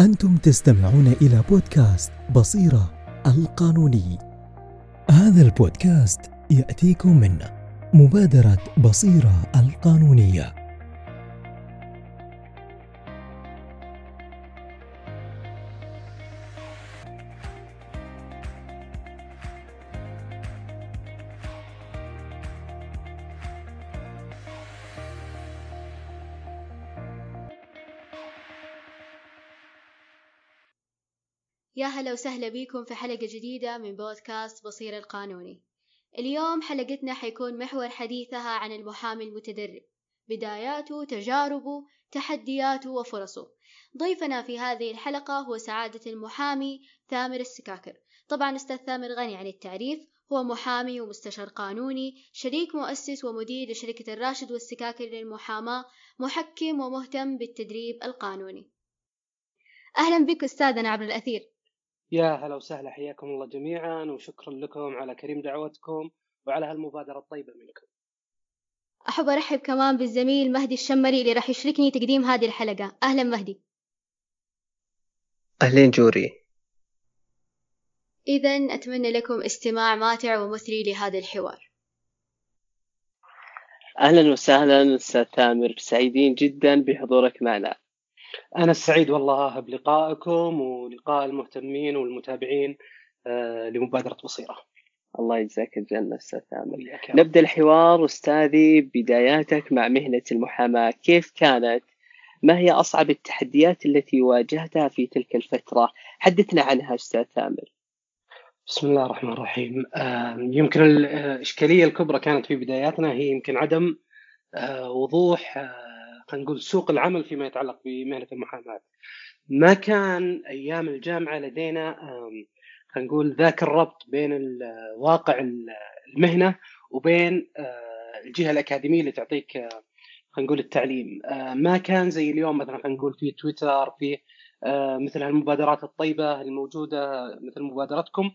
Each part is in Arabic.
أنتم تستمعون إلى بودكاست بصيرة القانوني. هذا البودكاست يأتيكم من مبادرة بصيرة القانونية. هلا وسهلا بكم في حلقة جديدة من بودكاست بصير القانوني. اليوم حلقتنا حيكون محور حديثها عن المحامي المتدرب بداياته تجاربه تحدياته وفرصه. ضيفنا في هذه الحلقة هو سعادة المحامي ثامر السكاكر. طبعا أستاذ ثامر غني عن التعريف هو محامي ومستشار قانوني شريك مؤسس ومدير لشركة الراشد والسكاكر للمحاماة محكم ومهتم بالتدريب القانوني. أهلا بك أستاذنا عبر الأثير. يا هلا وسهلا حياكم الله جميعا وشكرا لكم على كريم دعوتكم وعلى هالمبادرة الطيبة منكم. أحب أرحب كمان بالزميل مهدي الشمري اللي راح يشركني تقديم هذه الحلقة. أهلا مهدي. أهلين جوري. إذا أتمنى لكم استماع ماتع ومثري لهذا الحوار. أهلا وسهلا أستاذ ثامر سعيدين جدا بحضورك معنا. أنا السعيد والله بلقائكم ولقاء المهتمين والمتابعين آه، لمبادرة بصيرة الله يجزاك الجنة أستاذ رب. نبدأ الحوار أستاذي بداياتك مع مهنة المحاماة كيف كانت؟ ما هي أصعب التحديات التي واجهتها في تلك الفترة؟ حدثنا عنها أستاذ ثامر بسم الله الرحمن الرحيم آه، يمكن الإشكالية الكبرى كانت في بداياتنا هي يمكن عدم آه، وضوح آه، خلينا نقول سوق العمل فيما يتعلق بمهنة المحاماة. ما كان أيام الجامعة لدينا خلينا نقول ذاك الربط بين واقع ال- المهنة وبين آه، الجهة الأكاديمية اللي تعطيك آه، خلينا نقول التعليم. آه، ما كان زي اليوم مثلا خلينا نقول في تويتر في مثل هالمبادرات الطيبة الموجودة مثل مبادرتكم.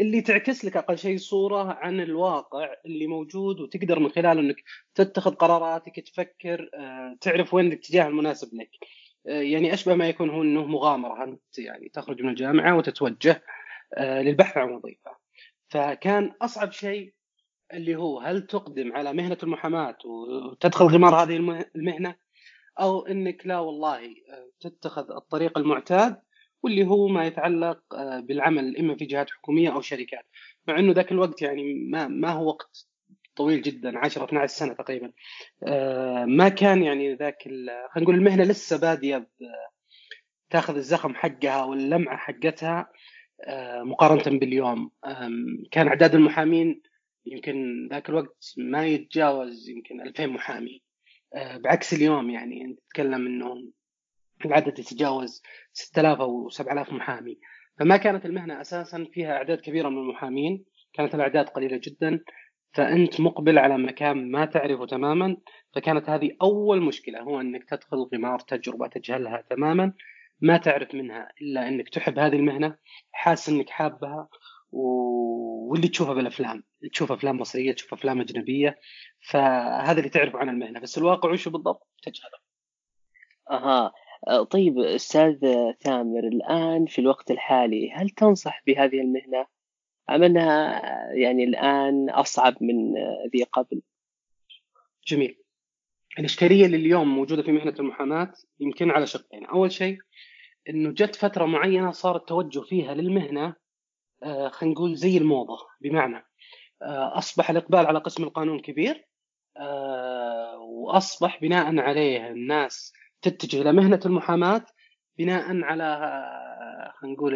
اللي تعكس لك أقل شيء صورة عن الواقع اللي موجود وتقدر من خلاله إنك تتخذ قراراتك تفكر آه، تعرف وين الاتجاه المناسب لك. آه، يعني أشبه ما يكون هو إنه مغامرة. أنت يعني تخرج من الجامعة وتتوجه آه، للبحث عن وظيفة. فكان أصعب شيء اللي هو هل تقدم على مهنة المحاماة وتدخل غمار هذه المه- المهنة أو إنك لا والله تتخذ الطريق المعتاد واللي هو ما يتعلق آه، بالعمل إما في جهات حكومية أو شركات. مع إنه ذاك الوقت يعني ما ما هو وقت طويل جدا 10 12 سنة تقريبا. آه، ما كان يعني ذاك خلينا نقول المهنة لسه بادية تاخذ الزخم حقها واللمعه حقتها آه، مقارنة باليوم. كان أعداد المحامين يمكن ذاك الوقت ما يتجاوز يمكن 2000 محامي. بعكس اليوم يعني أنت تتكلم انه العدد يتجاوز 6000 أو 7000 محامي. فما كانت المهنة أساسا فيها أعداد كبيرة من المحامين. كانت الأعداد قليلة جدا. فأنت مقبل على مكان ما تعرفه تماما. فكانت هذه أول مشكلة هو أنك تدخل غمار تجربة تجهلها تماما. ما تعرف منها إلا أنك تحب هذه المهنة حاسس أنك حابها و... واللي تشوفه بالأفلام. تشوف أفلام مصرية تشوف أفلام أجنبية. فهذا اللي تعرفه عن المهنة. بس الواقع وش بالضبط؟ تجهله. آه، طيب أستاذ ثامر الآن في الوقت الحالي هل تنصح بهذه المهنة؟ أم أنها يعني الآن أصعب من آه، ذي قبل؟ جميل. الإشكالية اللي اليوم موجودة في مهنة المحاماة يمكن على شقين. أول شيء أنه جت فترة معينة صار التوجه فيها للمهنة آه، خلينا نقول زي الموضة. بمعنى آه، أصبح الإقبال على قسم القانون كبير آه، وأصبح بناء عليه الناس تتجه إلى مهنة المحاماة بناء على خلينا نقول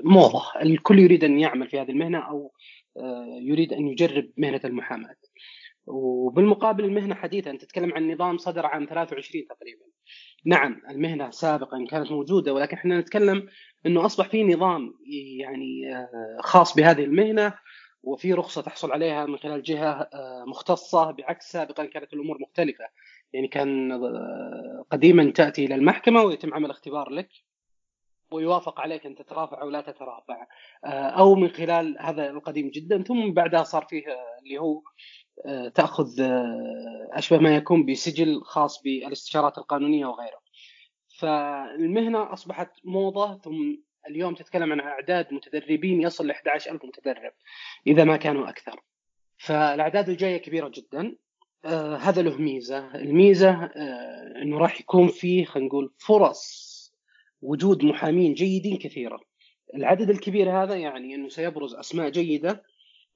الموضة الكل يريد أن يعمل في هذه المهنة أو آه، يريد أن يجرب مهنة المحاماة. وبالمقابل المهنة حديثة أنت تتكلم عن نظام صدر عام 23 تقريبا. نعم المهنة سابقا كانت موجودة ولكن إحنا نتكلم أنه أصبح في نظام يعني آه، خاص بهذه المهنة وفي رخصة تحصل عليها من خلال جهة آه، مختصة. بعكس سابقا كانت الأمور مختلفة. يعني كان آه، قديما تأتي إلى المحكمة ويتم عمل اختبار لك ويوافق عليك أن تترافع أو لا تترافع آه، أو من خلال هذا القديم جدا. ثم بعدها صار فيه آه، اللي هو تأخذ أشبه ما يكون بسجل خاص بالإستشارات القانونية وغيره. فالمهنة أصبحت موضة. ثم اليوم تتكلم عن أعداد متدربين يصل ل 11000 متدرب إذا ما كانوا أكثر. فالأعداد الجاية كبيرة جدا. آه هذا له ميزة. الميزة آه إنه راح يكون فيه خلينا نقول فرص وجود محامين جيدين كثيرة. العدد الكبير هذا يعني إنه سيبرز أسماء جيدة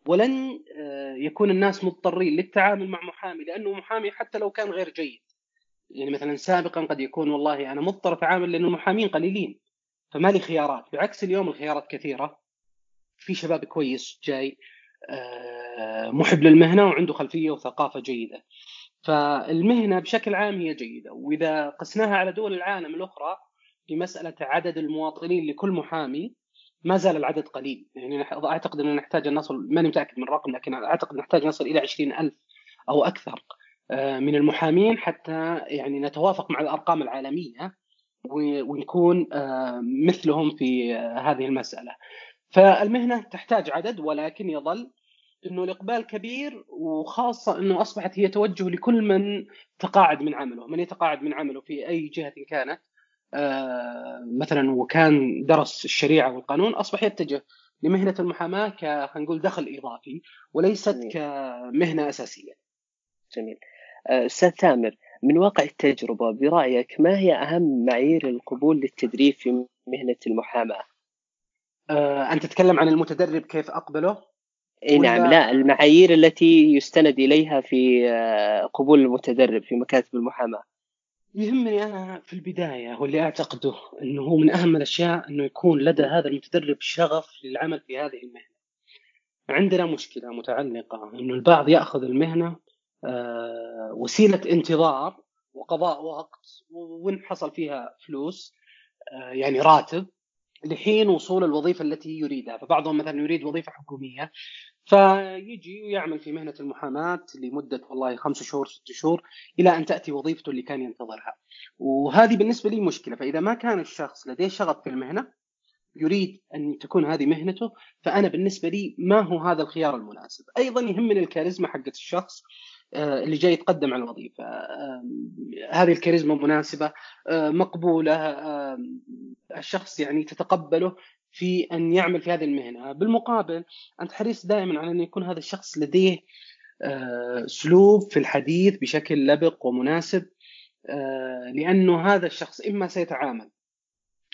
ولن آه، يكون الناس مضطرين للتعامل مع محامي لأنه محامي حتى لو كان غير جيد. يعني مثلا سابقا قد يكون والله أنا مضطر أتعامل لأن المحامين قليلين فما لي خيارات. بعكس اليوم الخيارات كثيرة في شباب كويس جاي محب للمهنة وعنده خلفية وثقافة جيدة. فالمهنة بشكل عام هي جيدة. وإذا قسناها على دول العالم الأخرى في مساله عدد المواطنين لكل محامي ما زال العدد قليل. يعني أعتقد أن نحتاج أن نصل ماني متأكد من الرقم لكن أعتقد نحتاج نصل إلى 20000 أو أكثر آه، من المحامين حتى يعني نتوافق مع الأرقام العالمية ونكون آه، مثلهم في آه، هذه المسألة. فالمهنة تحتاج عدد ولكن يظل إنه الإقبال كبير وخاصة إنه أصبحت هي توجه لكل من تقاعد من عمله، من يتقاعد من عمله في أي جهة كانت مثلا وكان درس الشريعة والقانون أصبح يتجه لمهنة المحاماة ك خلينا نقول دخل إضافي وليست جميل. كمهنة أساسية. جميل. آه، أستاذ تامر من واقع التجربة برأيك ما هي أهم معايير القبول للتدريب في مهنة المحاماة؟ أه انت تتكلم عن المتدرب كيف أقبله؟ إي نعم لا المعايير التي يستند إليها في آه، قبول المتدرب في مكاتب المحاماة. يهمني أنا في البداية واللي أعتقده إنه هو من أهم الأشياء إنه يكون لدى هذا المتدرب شغف للعمل في هذه المهنة. عندنا مشكلة متعلقة إنه البعض يأخذ المهنة آه، وسيلة انتظار وقضاء وقت وإن حصل فيها فلوس آه، يعني راتب لحين وصول الوظيفة التي يريدها. فبعضهم مثلا يريد وظيفة حكومية فيجي ويعمل في مهنة المحاماة لمدة والله خمس شهور ست شهور إلى أن تأتي وظيفته اللي كان ينتظرها. وهذه بالنسبة لي مشكلة. فإذا ما كان الشخص لديه شغف في المهنة يريد أن تكون هذه مهنته فأنا بالنسبة لي ما هو هذا الخيار المناسب. أيضا يهمني الكاريزما حقت الشخص اللي جاي يتقدم على الوظيفة. هذه الكاريزما مناسبة آه، مقبولة الشخص يعني تتقبله في أن يعمل في هذه المهنة. بالمقابل أنت حريص دائما على أن يكون هذا الشخص لديه آه، أسلوب في الحديث بشكل لبق ومناسب لأنه هذا الشخص إما سيتعامل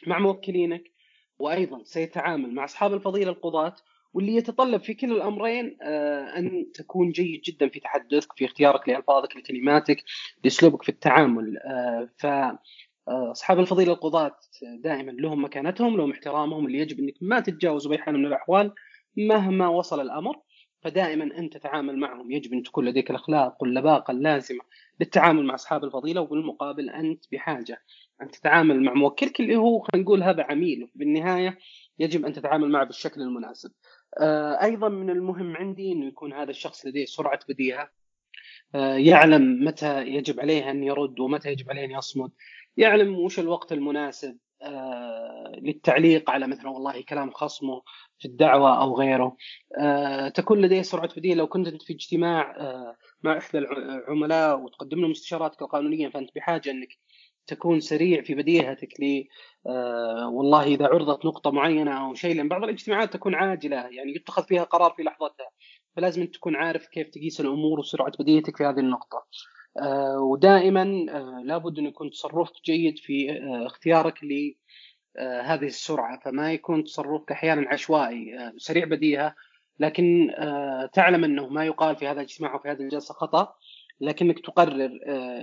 مع موكلينك وأيضا سيتعامل مع أصحاب الفضيلة القضاة واللي يتطلب في كلا الأمرين آه، أن تكون جيد جدا في تحدثك في اختيارك لألفاظك لكلماتك لأسلوبك في التعامل. آه، ف آه، أصحاب الفضيلة القضاة دائما لهم مكانتهم لهم احترامهم اللي يجب أنك ما تتجاوزوا باي حال من الأحوال مهما وصل الأمر. فدائما أنت تتعامل معهم. يجب أن تكون لديك الأخلاق واللباقة اللازمة للتعامل مع أصحاب الفضيلة وبالمقابل أنت بحاجة أن تتعامل مع موكلك اللي هو خلينا نقول هذا عميل بالنهايه يجب أن تتعامل معه بالشكل المناسب. آه، أيضا من المهم عندي إنه يكون هذا الشخص لديه سرعة بديهة. آه، يعلم متى يجب عليه أن يرد ومتى يجب عليه أن يصمد. يعلم وش الوقت المناسب آه، للتعليق على مثلا والله كلام خصمه في الدعوة أو غيره. تكون لديه سرعة بديهة. لو كنت في اجتماع مع إحدى العملاء وتقدم لهم استشاراتك القانونية فأنت بحاجة إنك تكون سريع في بديهتك ل آه والله إذا عرضت نقطة معينة أو شيء لأن بعض الاجتماعات تكون عاجلة يعني يتخذ فيها قرار في لحظتها فلازم تكون عارف كيف تقيس الأمور وسرعة بديهتك في هذه النقطة. آه ودائما آه لابد أن يكون تصرفك جيد في اختيارك ل آه هذه السرعة فما يكون تصرفك أحيانا عشوائي سريع بديهة لكن تعلم أنه ما يقال في هذا الاجتماع وفي هذه الجلسة خطأ لكنك تقرر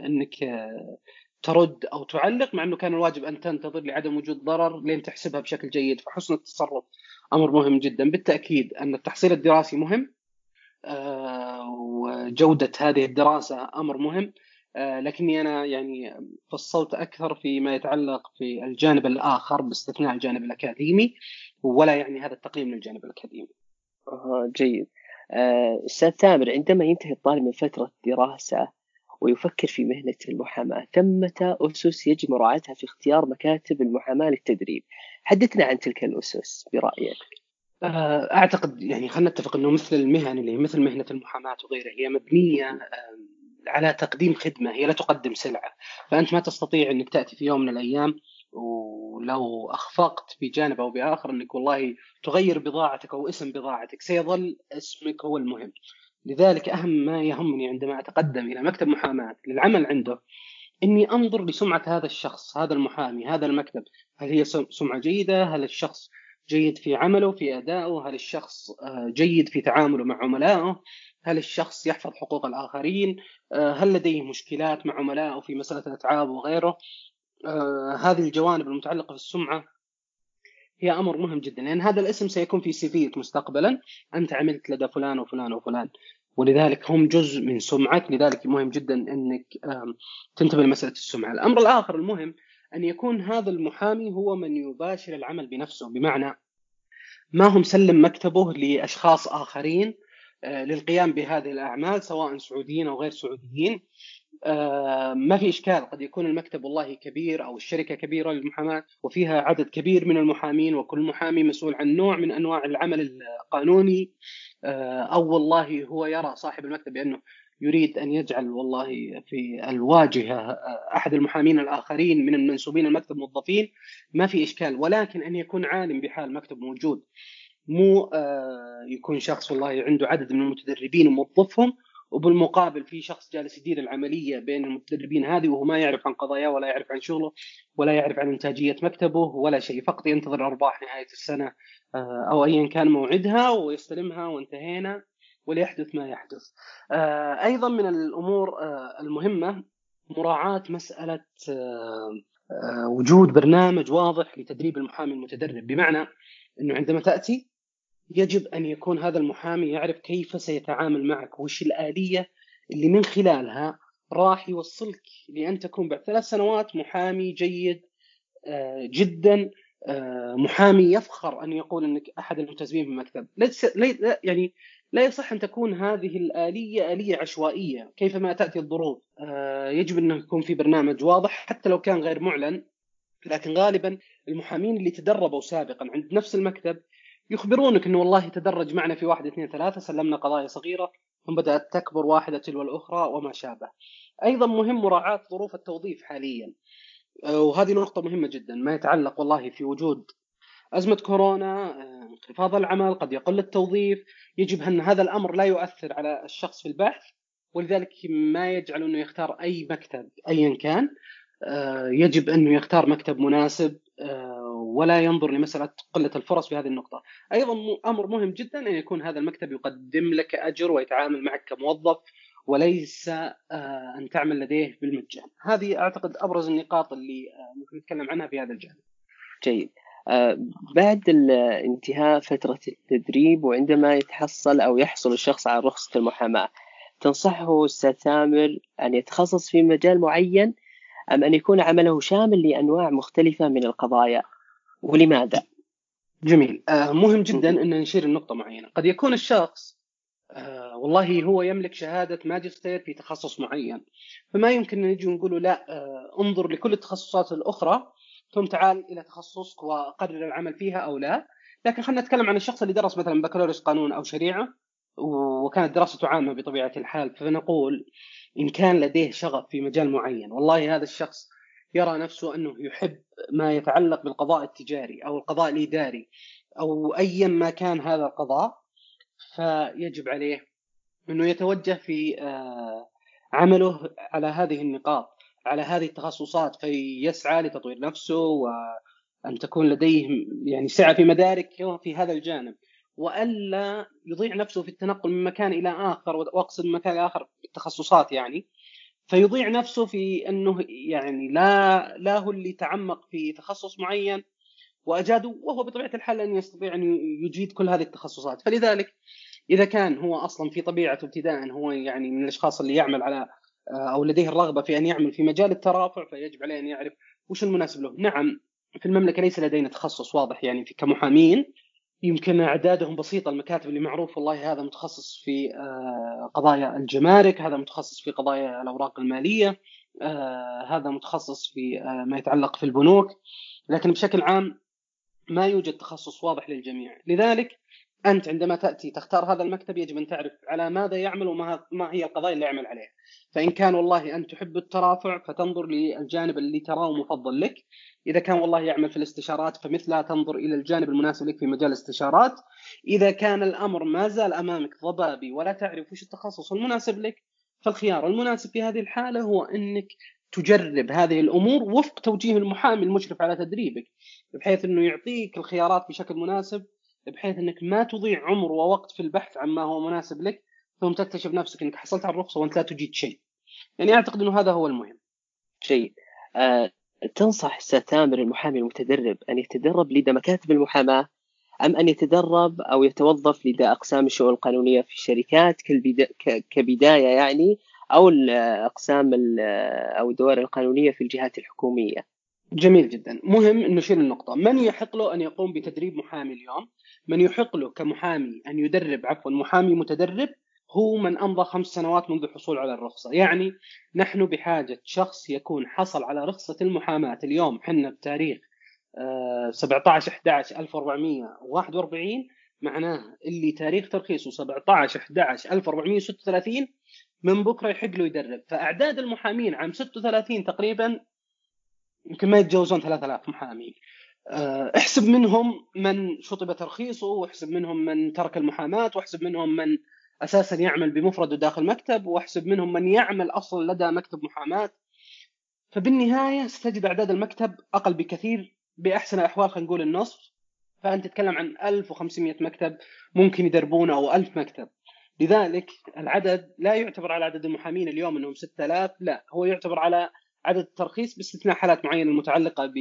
أنك ترد أو تعلق مع إنه كان الواجب أن تنتظر لعدم وجود ضرر لين تحسبها بشكل جيد فحسن التصرف أمر مهم جدا بالتأكيد أن التحصيل الدراسي مهم آه، وجودة هذه الدراسة أمر مهم آه، لكني أنا يعني فصلت أكثر فيما يتعلق في الجانب الآخر باستثناء الجانب الأكاديمي ولا يعني هذا التقييم للجانب الأكاديمي. جيد. آه، أستاذ تامر عندما ينتهي الطالب من فترة دراسة ويفكر في مهنة المحاماة. ثمة أسس يجب مراعاتها في اختيار مكاتب المحاماة للتدريب. حدثنا عن تلك الأسس برأيك. أعتقد يعني خلينا نتفق أنه مثل المهن اللي مثل مهنة المحاماة وغيرها هي مبنية على تقديم خدمة هي لا تقدم سلعة. فأنت ما تستطيع إنك تأتي في يوم من الأيام ولو أخفقت بجانب أو بآخر إنك والله تغير بضاعتك أو اسم بضاعتك سيظل اسمك هو المهم. لذلك أهم ما يهمني عندما أتقدم إلى مكتب محاماة للعمل عنده إني أنظر لسمعه هذا الشخص هذا المحامي هذا المكتب. هل هي سمعة جيدة؟ هل الشخص جيد في عمله في أدائه؟ هل الشخص آه، جيد في تعامله مع عملائه؟ هل الشخص يحفظ حقوق الآخرين؟ آه، هل لديه مشكلات مع عملائه في مسألة الأتعاب وغيره؟ آه، هذه الجوانب المتعلقة في السمعه هي أمر مهم جدا لأن هذا الاسم سيكون في سي مستقبلا. أنت عملت لدى فلان وفلان وفلان. ولذلك هم جزء من سمعك لذلك مهم جدا إنك تنتبه لمسألة السمعة. الأمر الآخر المهم أن يكون هذا المحامي هو من يباشر العمل بنفسه. بمعنى ما هو مسلم مكتبه لأشخاص آخرين آه، للقيام بهذه الأعمال سواء سعوديين أو غير سعوديين. آه، ما في إشكال. قد يكون المكتب والله كبير أو الشركة كبيرة للمحاماه وفيها عدد كبير من المحامين وكل محامي مسؤول عن نوع من أنواع العمل القانوني. آه، أو والله هو يرى صاحب المكتب بأنه يريد أن يجعل والله في الواجهة آه، أحد المحامين الآخرين من المنسوبين المكتب موظفين. ما في إشكال. ولكن أن يكون عالم بحال المكتب موجود مو يكون شخص والله عنده عدد من المتدربين وموظفهم وبالمقابل في شخص جالس يدير العملية بين المتدربين هذه وهو ما يعرف عن قضاياه ولا يعرف عن شغله ولا يعرف عن إنتاجية مكتبه ولا شيء فقط ينتظر أرباح نهاية السنة آه، أو ايا كان موعدها ويستلمها وانتهينا وليحدث ما يحدث. آه، أيضا من الأمور آه، المهمة مراعاة مسألة وجود برنامج واضح لتدريب المحامي المتدرب بمعنى إنه عندما تأتي يجب أن يكون هذا المحامي يعرف كيف سيتعامل معك وش الآلية اللي من خلالها راح يوصلك لأن تكون بعد ثلاث سنوات محامي جيد آه، جدا آه، محامي يفخر أن يقول إنك أحد الملتزمين في المكتب. ليس يعني لا يصح أن تكون هذه الآلية آلية عشوائية كيفما تأتي الظروف. آه، يجب انه يكون في برنامج واضح حتى لو كان غير معلن لكن غالبا المحامين اللي تدربوا سابقا عند نفس المكتب يخبرونك إنه والله تدرج معنا في واحد اثنين ثلاثة سلمنا قضايا صغيرة ثم بدأت تكبر واحدة تلو الاخرى وما شابه. أيضا مهم مراعاة ظروف التوظيف حاليا. آه، وهذه نقطة مهمة جدا ما يتعلق والله في وجود أزمة كورونا آه، انخفاض العمل قد يقل التوظيف يجب أن هذا الأمر لا يؤثر على الشخص في البحث ولذلك ما يجعل إنه يختار أي مكتب ايا كان آه، يجب أنه يختار مكتب مناسب ولا ينظر لمسألة قلة الفرص في هذه النقطة. أيضا أمر مهم جدا أن يكون هذا المكتب يقدم لك أجر ويتعامل معك كموظف وليس آه، أن تعمل لديه بالمجان. هذه أعتقد أبرز النقاط اللي آه، ممكن نتكلم عنها في هذا الجانب. جيد. آه، بعد انتهاء فترة التدريب وعندما يتحصل أو يحصل الشخص على رخصة المحاماة تنصحه أستاذ ثامر أن يتخصص في مجال معين أم أن يكون عمله شامل لأنواع مختلفة من القضايا ولماذا؟ جميل. آه مهم جدا إن نشير النقطة معينة. قد يكون الشخص آه والله هو يملك شهادة ماجستير في تخصص معين فما يمكن أن نجي نقول لا آه انظر لكل التخصصات الأخرى ثم تعال إلى تخصصك وقرر العمل فيها أو لا. لكن خلينا نتكلم عن الشخص اللي درس مثلا بكالوريوس قانون أو شريعة وكانت دراسته عامة بطبيعة الحال فنقول إن كان لديه شغف في مجال معين والله هذا الشخص يرى نفسه أنه يحب ما يتعلق بالقضاء التجاري أو القضاء الإداري أو ايا ما كان هذا القضاء فيجب عليه أنه يتوجه في آه، عمله على هذه النقاط على هذه التخصصات فيسعى لتطوير نفسه وأن تكون لديه يعني سعة في مدارك في هذا الجانب. وألا يضيع نفسه في التنقل من مكان إلى آخر وأقصد مكان آخر بالتخصصات يعني. فيضيع نفسه في أنه يعني لا لا هو اللي تعمق في تخصص معين وأجاده وهو بطبيعة الحال ان يستطيع أن يجيد كل هذه التخصصات. فلذلك إذا كان هو أصلا في طبيعته ابتداء هو يعني من الأشخاص اللي يعمل على أو لديه الرغبة في أن يعمل في مجال الترافع فيجب عليه أن يعرف وش المناسب له. نعم في المملكة ليس لدينا تخصص واضح يعني في كمحامين يمكن إعدادهم بسيطة. المكاتب اللي معروف والله هذا متخصص في آه، قضايا الجمارك هذا متخصص في قضايا الأوراق المالية آه، هذا متخصص في آه، ما يتعلق في البنوك. لكن بشكل عام ما يوجد تخصص واضح للجميع. لذلك أنت عندما تأتي تختار هذا المكتب يجب أن تعرف على ماذا يعمل وما ما هي القضايا اللي يعمل عليها فإن كان والله انت تحب الترافع فتنظر للجانب اللي تراه مفضل لك. إذا كان والله يعمل في الاستشارات فمثلها تنظر إلى الجانب المناسب لك في مجال الاستشارات. إذا كان الأمر ما زال أمامك ضبابي ولا تعرف وش التخصص المناسب لك فالخيار المناسب في هذه الحالة هو أنك تجرب هذه الأمور وفق توجيه المحامي المشرف على تدريبك بحيث إنه يعطيك الخيارات بشكل مناسب بحيث إنك ما تضيع عمر ووقت في البحث عما هو مناسب لك ثم تكتشف نفسك إنك حصلت على الرخصة وأنت لا تجيد شيء. يعني أعتقد إنه هذا هو المهم. شيء أه تنصح أستاذ تامر المحامي المتدرب أن يتدرب لدى مكاتب المحاماة أم أن يتدرب أو يتوظف لدى أقسام الشؤون القانونية في الشركات كبداية يعني أو الأقسام أو الدوائر القانونية في الجهات الحكومية. جميل جدا، مهم إنه نشيل النقطة، من يحق له أن يقوم بتدريب محامي اليوم؟ من يحق له كمحامي أن يدرب عفوا محامي متدرب هو من أمضى خمس سنوات منذ الحصول على الرخصة، يعني نحن بحاجة شخص يكون حصل على رخصة المحاماة اليوم. حنا بتاريخ 17 11 1441 معناه اللي تاريخ ترخيصه 17 11 1436 من بكرة يحق له يدرب. فأعداد المحامين عام 36 تقريبا يمكن ما يتجاوزون 3000 محامي آه، احسب منهم من شطب ترخيصه واحسب منهم من ترك المحاماة واحسب منهم من أساسا يعمل بمفرده داخل مكتب واحسب منهم من يعمل أصلا لدى مكتب محاماة. فبالنهاية ستجد أعداد المكتب أقل بكثير بأحسن الأحوال خلينا نقول النصف. فأنت تتكلم عن 1500 مكتب ممكن يدربون أو 1000 مكتب. لذلك العدد لا يعتبر على عدد المحامين اليوم إنهم 6000 لا هو يعتبر على عدد الترخيص باستثناء حالات معينة المتعلقه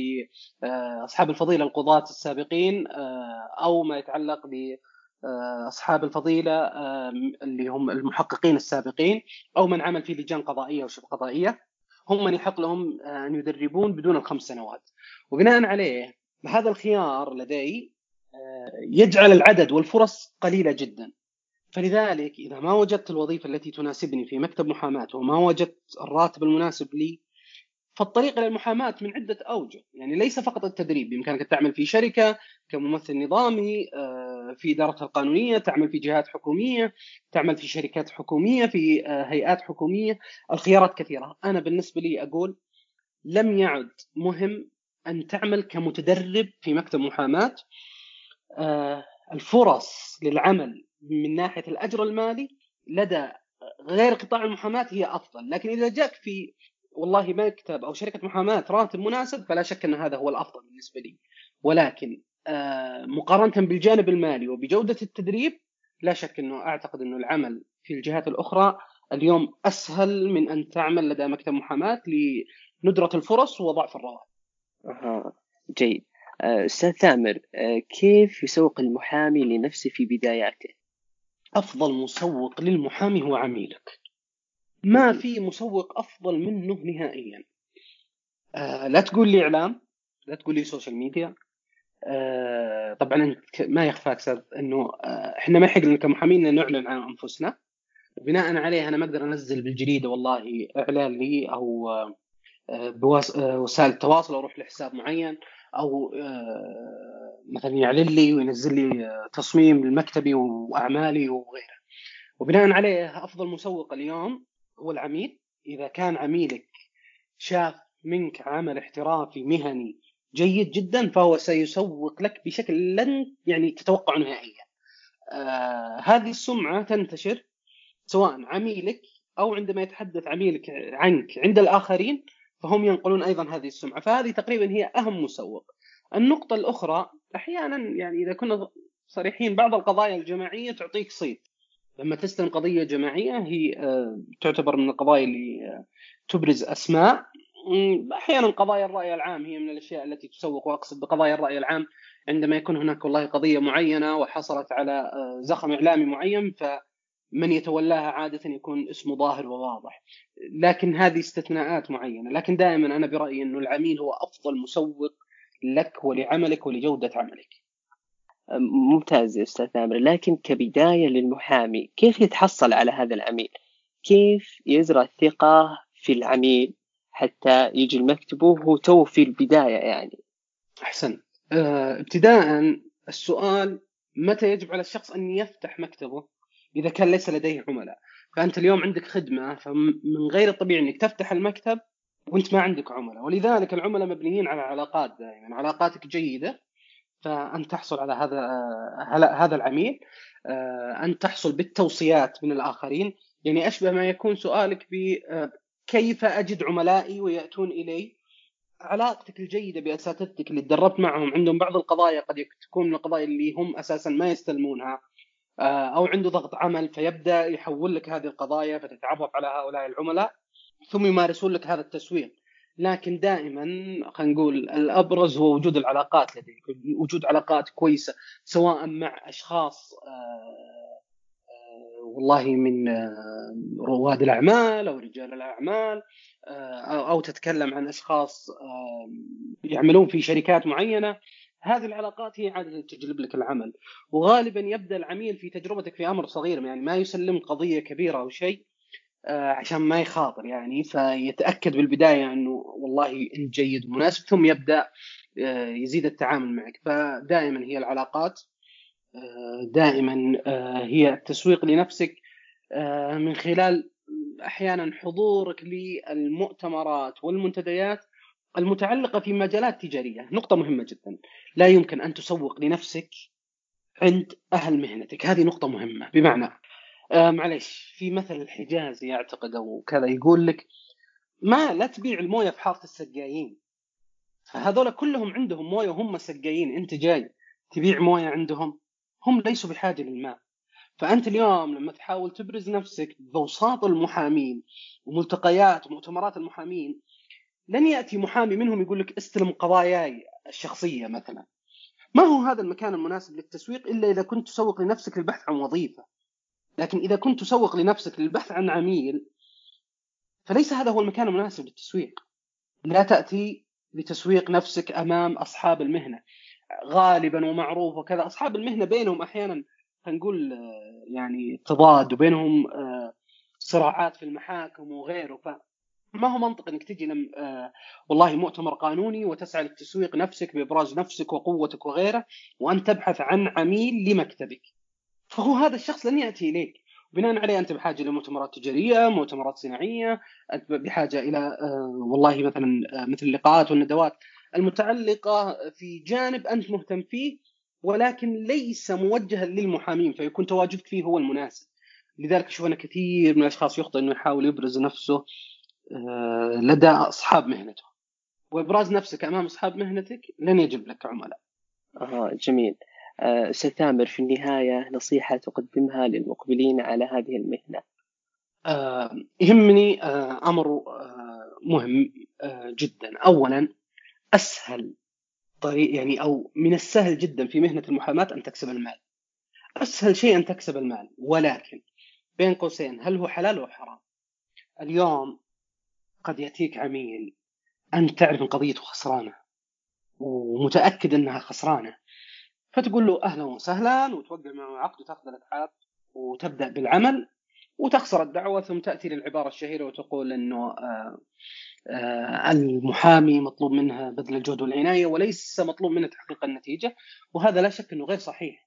باصحاب الفضيلة القضاة السابقين آه، أو ما يتعلق ب أصحاب الفضيلة آه، اللي هم المحققين السابقين أو من عمل في لجان قضائية وشبه قضائية. هم من يحق لهم آه، أن يدربون بدون الخمس سنوات. وبناء عليه هذا الخيار لدي يجعل العدد والفرص قليلة جدا. فلذلك إذا ما وجدت الوظيفة التي تناسبني في مكتب محاماة وما وجدت الراتب المناسب لي فالطريق إلى المحاماة من عدة أوجه، يعني ليس فقط التدريب، بإمكانك تعمل في شركة كممثل نظامي آه، في ادارتها القانونية، تعمل في جهات حكومية، تعمل في شركات حكومية، في آه، هيئات حكومية، الخيارات كثيرة، أنا بالنسبة لي أقول لم يعد مهم أن تعمل كمتدرب في مكتب محاماة. آه، الفرص للعمل من ناحية الأجر المالي لدى غير قطاع المحاماة هي أفضل، لكن إذا جاك في والله مكتب أو شركة محاماة راتب مناسب فلا شك أن هذا هو الأفضل بالنسبة لي ولكن آه، مقارنة بالجانب المالي وبجودة التدريب لا شك أنه أعتقد أنه العمل في الجهات الأخرى اليوم أسهل من أن تعمل لدى مكتب محاماة لندرة الفرص وضعف الرواتب. أها جيد. آه، أستاذ ثامر آه، كيف يسوق المحامي لنفسه في بداياته؟ أفضل مسوق للمحامي هو عميلك. ما في مسوق أفضل منه نهائيا. آه لا تقول لي إعلام لا تقول لي social media آه طبعا أنت ما يخفاك أستاذ إنه آه إحنا ما يحق لنا كمحامين نعلن عن أنفسنا. بناء عليه أنا ما أقدر أنزل بالجريدة والله إعلان لي أو آه بوسائل التواصل أروح لحساب معين أو آه مثلا يعلن لي وينزل لي آه، تصميم لمكتبي وأعمالي وغيره. وبناء عليه أفضل مسوق اليوم هو العميل إذا كان عميلك شاف منك عمل احترافي مهني جيد جدا فهو سيسوق لك بشكل لن يعني تتوقع نهائيا. آه هذه السمعة تنتشر سواء عميلك أو عندما يتحدث عميلك عنك عند الآخرين فهم ينقلون أيضا هذه السمعة، فهذه تقريبا هي أهم مسوق. النقطة الأخرى أحيانا يعني إذا كنا صريحين بعض القضايا الجماعية تعطيك صيت لما تستلم قضية جماعية هي آه، تعتبر من القضايا اللي آه، تبرز أسماء. أحيانا قضايا الرأي العام هي من الأشياء التي تسوق وأقصد بقضايا الرأي العام عندما يكون هناك والله قضية معينة وحصلت على آه، زخم إعلامي معين فمن يتولاها عادة يكون اسمه ظاهر وواضح. لكن هذه استثناءات معينة. لكن دائما أنا برأيي إنه العميل هو أفضل مسوق لك ولعملك ولجودة عملك. ممتاز يا أستاذ ثامر لكن كبداية للمحامي كيف يتحصل على هذا العميل؟ كيف يزرع الثقة في العميل حتى يجي المكتبه وهو تو في البداية يعني؟ أحسن آه ابتداء السؤال متى يجب على الشخص أن يفتح مكتبه إذا كان ليس لديه عملاء فأنت اليوم عندك خدمة فمن غير الطبيعي إنك تفتح المكتب وأنت ما عندك عملاء ولذلك العملاء مبنيين على علاقات دائما علاقاتك جيدة فان تحصل على هذا هذا العميل آه، ان تحصل بالتوصيات من الآخرين. يعني أشبه ما يكون سؤالك ب آه، كيف أجد عملائي ويأتون إلي؟ علاقتك الجيدة بأساتذتك اللي تدربت معهم عندهم بعض القضايا قد تكون من القضايا اللي هم أساسا ما يستلمونها آه، أو عنده ضغط عمل فيبدأ يحول لك هذه القضايا فتتعرف على هؤلاء العملاء ثم يمارسون لك هذا التسويق. لكن دائما خلينا نقول الأبرز هو وجود العلاقات لديك وجود علاقات كويسة سواء مع أشخاص آه، آه، والله من رواد الأعمال أو رجال الأعمال أو تتكلم عن أشخاص يعملون في شركات معينة. هذه العلاقات هي عادة تجلب لك العمل. وغالبا يبدأ العميل في تجربتك في أمر صغير يعني ما يسلم قضية كبيرة أو شيء آه، عشان ما يخاطر يعني فيتأكد بالبداية إنه والله انت جيد ومناسب ثم يبدأ آه، يزيد التعامل معك. فدائما هي العلاقات آه، دائما هي التسويق لنفسك من خلال أحيانا حضورك للمؤتمرات والمنتديات المتعلقة في مجالات تجارية. نقطة مهمة جدا. لا يمكن أن تسوق لنفسك عند أهل مهنتك. هذه نقطة مهمة. بمعنى آه معليش في مثل الحجازي يعتقد أو كذا يقول لك ما لا تبيع الموية في حارة السقايين فهذول كلهم عندهم موية وهم سقايين أنت جاي تبيع موية عندهم؟ هم ليسوا بحاجة للماء. فأنت اليوم لما تحاول تبرز نفسك بوساط المحامين وملتقيات ومؤتمرات المحامين لن يأتي محامي منهم يقول لك استلم قضاياي الشخصية مثلا. ما هو هذا المكان المناسب للتسويق إلا إذا كنت تسوق لنفسك للبحث عن وظيفة. لكن إذا كنت تسوق لنفسك للبحث عن عميل فليس هذا هو المكان المناسب للتسويق. لا تأتي لتسويق نفسك أمام أصحاب المهنة. غالبا ومعروف وكذا. أصحاب المهنة بينهم أحيانا نقول يعني تضاد وبينهم آه، صراعات في المحاكم وغيره. ما هو منطق إنك تجي لم آه والله مؤتمر قانوني وتسعى للتسويق نفسك بإبراز نفسك وقوتك وغيره وأن تبحث عن عميل لمكتبك. فهو هذا الشخص لن يأتي إليك بناء عليه أنت بحاجة لمؤتمرات تجارية، مؤتمرات صناعية، أنت بحاجة إلى آه والله مثلا آه مثل اللقاءات والندوات المتعلقة في جانب أنت مهتم فيه ولكن ليس موجها للمحامين فيكون تواجدك فيه هو المناسب. لذلك أشوف أنا كثير من الأشخاص يخطئ إنه يحاول يبرز نفسه آه، لدى أصحاب مهنته وإبراز نفسك أمام أصحاب مهنتك لن يجب لك عملاء. أها جميل. آه، أستاذ تامر في النهاية نصيحة تقدمها للمقبلين على هذه المهنة. آه، يهمني أمر مهم جدا، اولا أسهل طريق يعني أو من السهل جدا في مهنة المحاماة أن تكسب المال. أسهل شيء أن تكسب المال ولكن بين قوسين هل هو حلال أو حرام؟ اليوم قد يأتيك عميل أنت تعرف إن قضيته خسرانة ومتأكد إنها خسرانة فتقول له أهلا وسهلا وتوقع معه عقد وتأخذ الاتحاد وتبدأ بالعمل وتخسر الدعوة ثم تأتي للعبارة الشهيرة وتقول إنه آه آه المحامي مطلوب منها بذل الجهد والعناية وليس مطلوب منه تحقيق النتيجة وهذا لا شك إنه غير صحيح.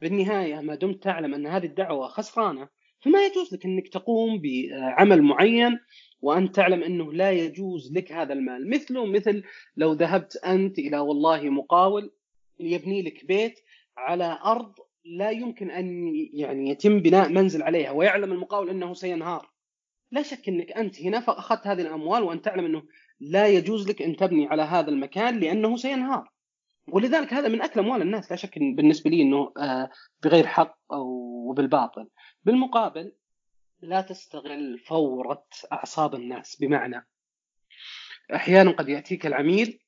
بالنهاية ما دمت تعلم أن هذه الدعوة خسرانة فما يجوز لك إنك تقوم بعمل معين وانت تعلم إنه لا يجوز لك هذا المال مثله مثل لو ذهبت أنت إلى والله مقاول يبني لك بيت على أرض لا يمكن أن يعني يتم بناء منزل عليها ويعلم المقاول أنه سينهار. لا شك أنك أنت هنا فأخذت هذه الأموال وانت تعلم أنه لا يجوز لك أن تبني على هذا المكان لأنه سينهار. ولذلك هذا من أكل أموال الناس. لا شك بالنسبة لي إنه آه، بغير حق أو بالباطل. بالمقابل لا تستغل فورة أعصاب الناس بمعنى. أحيانا قد يأتيك العميل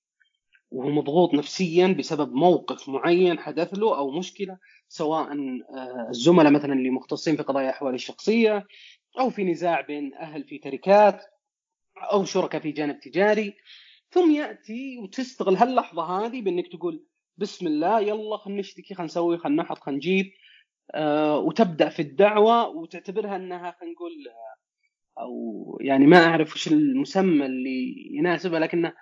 وهو مضغوط نفسيا بسبب موقف معين حدث له أو مشكلة سواء آه، الزملاء مثلا اللي مختصين في قضايا أحوال الشخصية أو في نزاع بين أهل في تركات أو شركاء في جانب تجاري. ثم يأتي وتستغل هاللحظة هذه بأنك تقول بسم الله يلا خلينا نشتكي خلينا نسوي خلينا نحط خلينا نجيب آه، وتبدأ في الدعوة وتعتبرها إنها خلينا نقول آه، أو يعني ما أعرف وش المسمى اللي يناسبها لكنه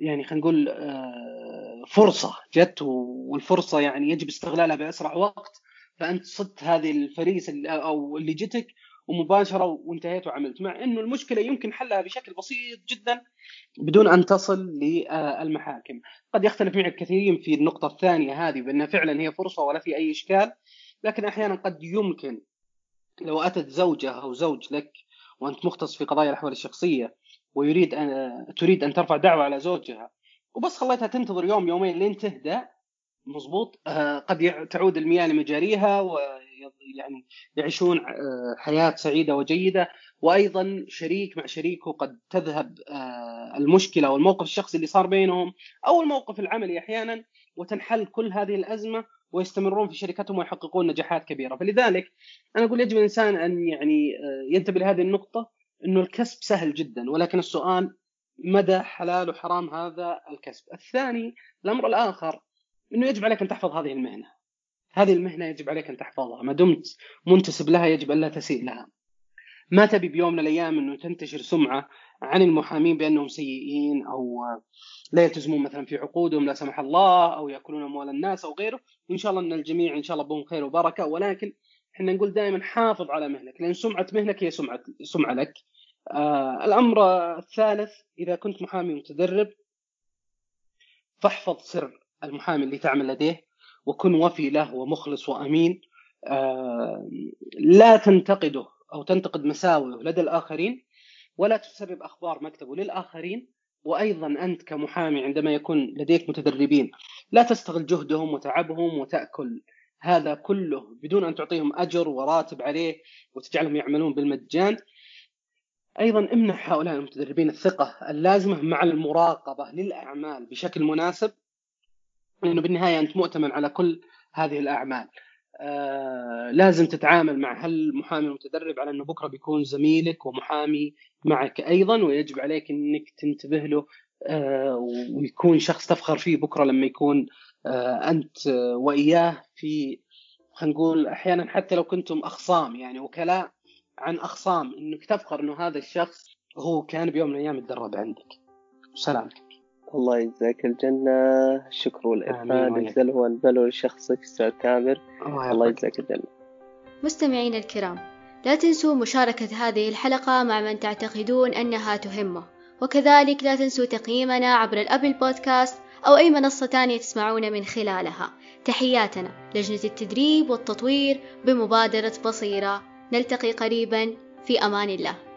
يعني خلينا نقول آه، فرصة جت والفرصة يعني يجب استغلالها بأسرع وقت. فأنت صدت هذه الفريسه أو اللي جتك ومباشرة وانتهيت وعملت. مع إنه المشكلة يمكن حلها بشكل بسيط جدا بدون أن تصل للمحاكم. قد يختلف معي الكثيرين في النقطة الثانية هذه بأنها فعلا هي فرصة ولا في أي إشكال. لكن أحيانا قد يمكن لو أتت زوجة أو زوج لك وأنت مختص في قضايا الأحوال الشخصية ويريد ان تريد أن ترفع دعوة على زوجها. وبس خليتها تنتظر يوم يومين لين تهدى مضبوط آه قد تعود المياه لمجاريها ويعني يعيشون آه حياة سعيدة وجيدة. وأيضا شريك مع شريكه قد تذهب آه المشكلة والموقف الشخصي اللي صار بينهم أو الموقف العملي أحيانا وتنحل كل هذه الأزمة ويستمرون في شركتهم ويحققون نجاحات كبيرة. فلذلك أنا أقول يجب الإنسان أن يعني ينتبه لهذه النقطة إنه الكسب سهل جدا ولكن السؤال مدى حلال وحرام هذا الكسب؟ الثاني الأمر الآخر إنه يجب عليك أن تحفظ هذه المهنة. هذه المهنة يجب عليك أن تحفظها. ما دمت منتسب لها يجب الا تسيء لها. ما تبي بيوم من الأيام إنه تنتشر سمعة عن المحامين بأنهم سيئين أو لا يلتزمون مثلا في عقودهم لا سمح الله أو يأكلون أموال الناس أو غيره. وان شاء الله إن الجميع إن شاء الله بهم خير وبركة. ولكن إحنا نقول دائما حافظ على مهنك لأن سمعة مهنك هي سمعة سمعة لك. آه الأمر الثالث إذا كنت محامي متدرب فاحفظ سر المحامي اللي تعمل لديه وكن وفي له ومخلص وأمين آه لا تنتقده أو تنتقد مساوئه لدى الآخرين ولا تسبب أخبار مكتبه للآخرين وأيضا أنت كمحامي عندما يكون لديك متدربين لا تستغل جهدهم وتعبهم وتأكل هذا كله بدون أن تعطيهم أجر وراتب عليه وتجعلهم يعملون بالمجان. أيضا امنح هؤلاء المتدربين الثقة اللازمة مع المراقبة للأعمال بشكل مناسب لأنه بالنهاية أنت مؤتمن على كل هذه الأعمال. آه لازم تتعامل مع هالمحامي المتدرب على أنه بكرة بيكون زميلك ومحامي معك أيضا ويجب عليك إنك تنتبه له آه ويكون شخص تفخر فيه بكرة لما يكون أنت وإياه في خلينا نقول أحيانا حتى لو كنتم أخصام يعني وكلاء عن أخصام إنك تفخر إنه هذا الشخص هو كان بيوم من الأيام يتدرب عندك. سلامتك الله يجزاك الجنة. الشكر والإرفان يجزله والبلو لشخصك أستاذ تامر الله يجزاك الجنة. مستمعين الكرام لا تنسوا مشاركة هذه الحلقة مع من تعتقدون أنها تهمه وكذلك لا تنسوا تقييمنا عبر الأبل بودكاست أو أي منصة تانية تسمعون من خلالها. تحياتنا لجنة التدريب والتطوير بمبادرة بصيرة. نلتقي قريبا. في أمان الله.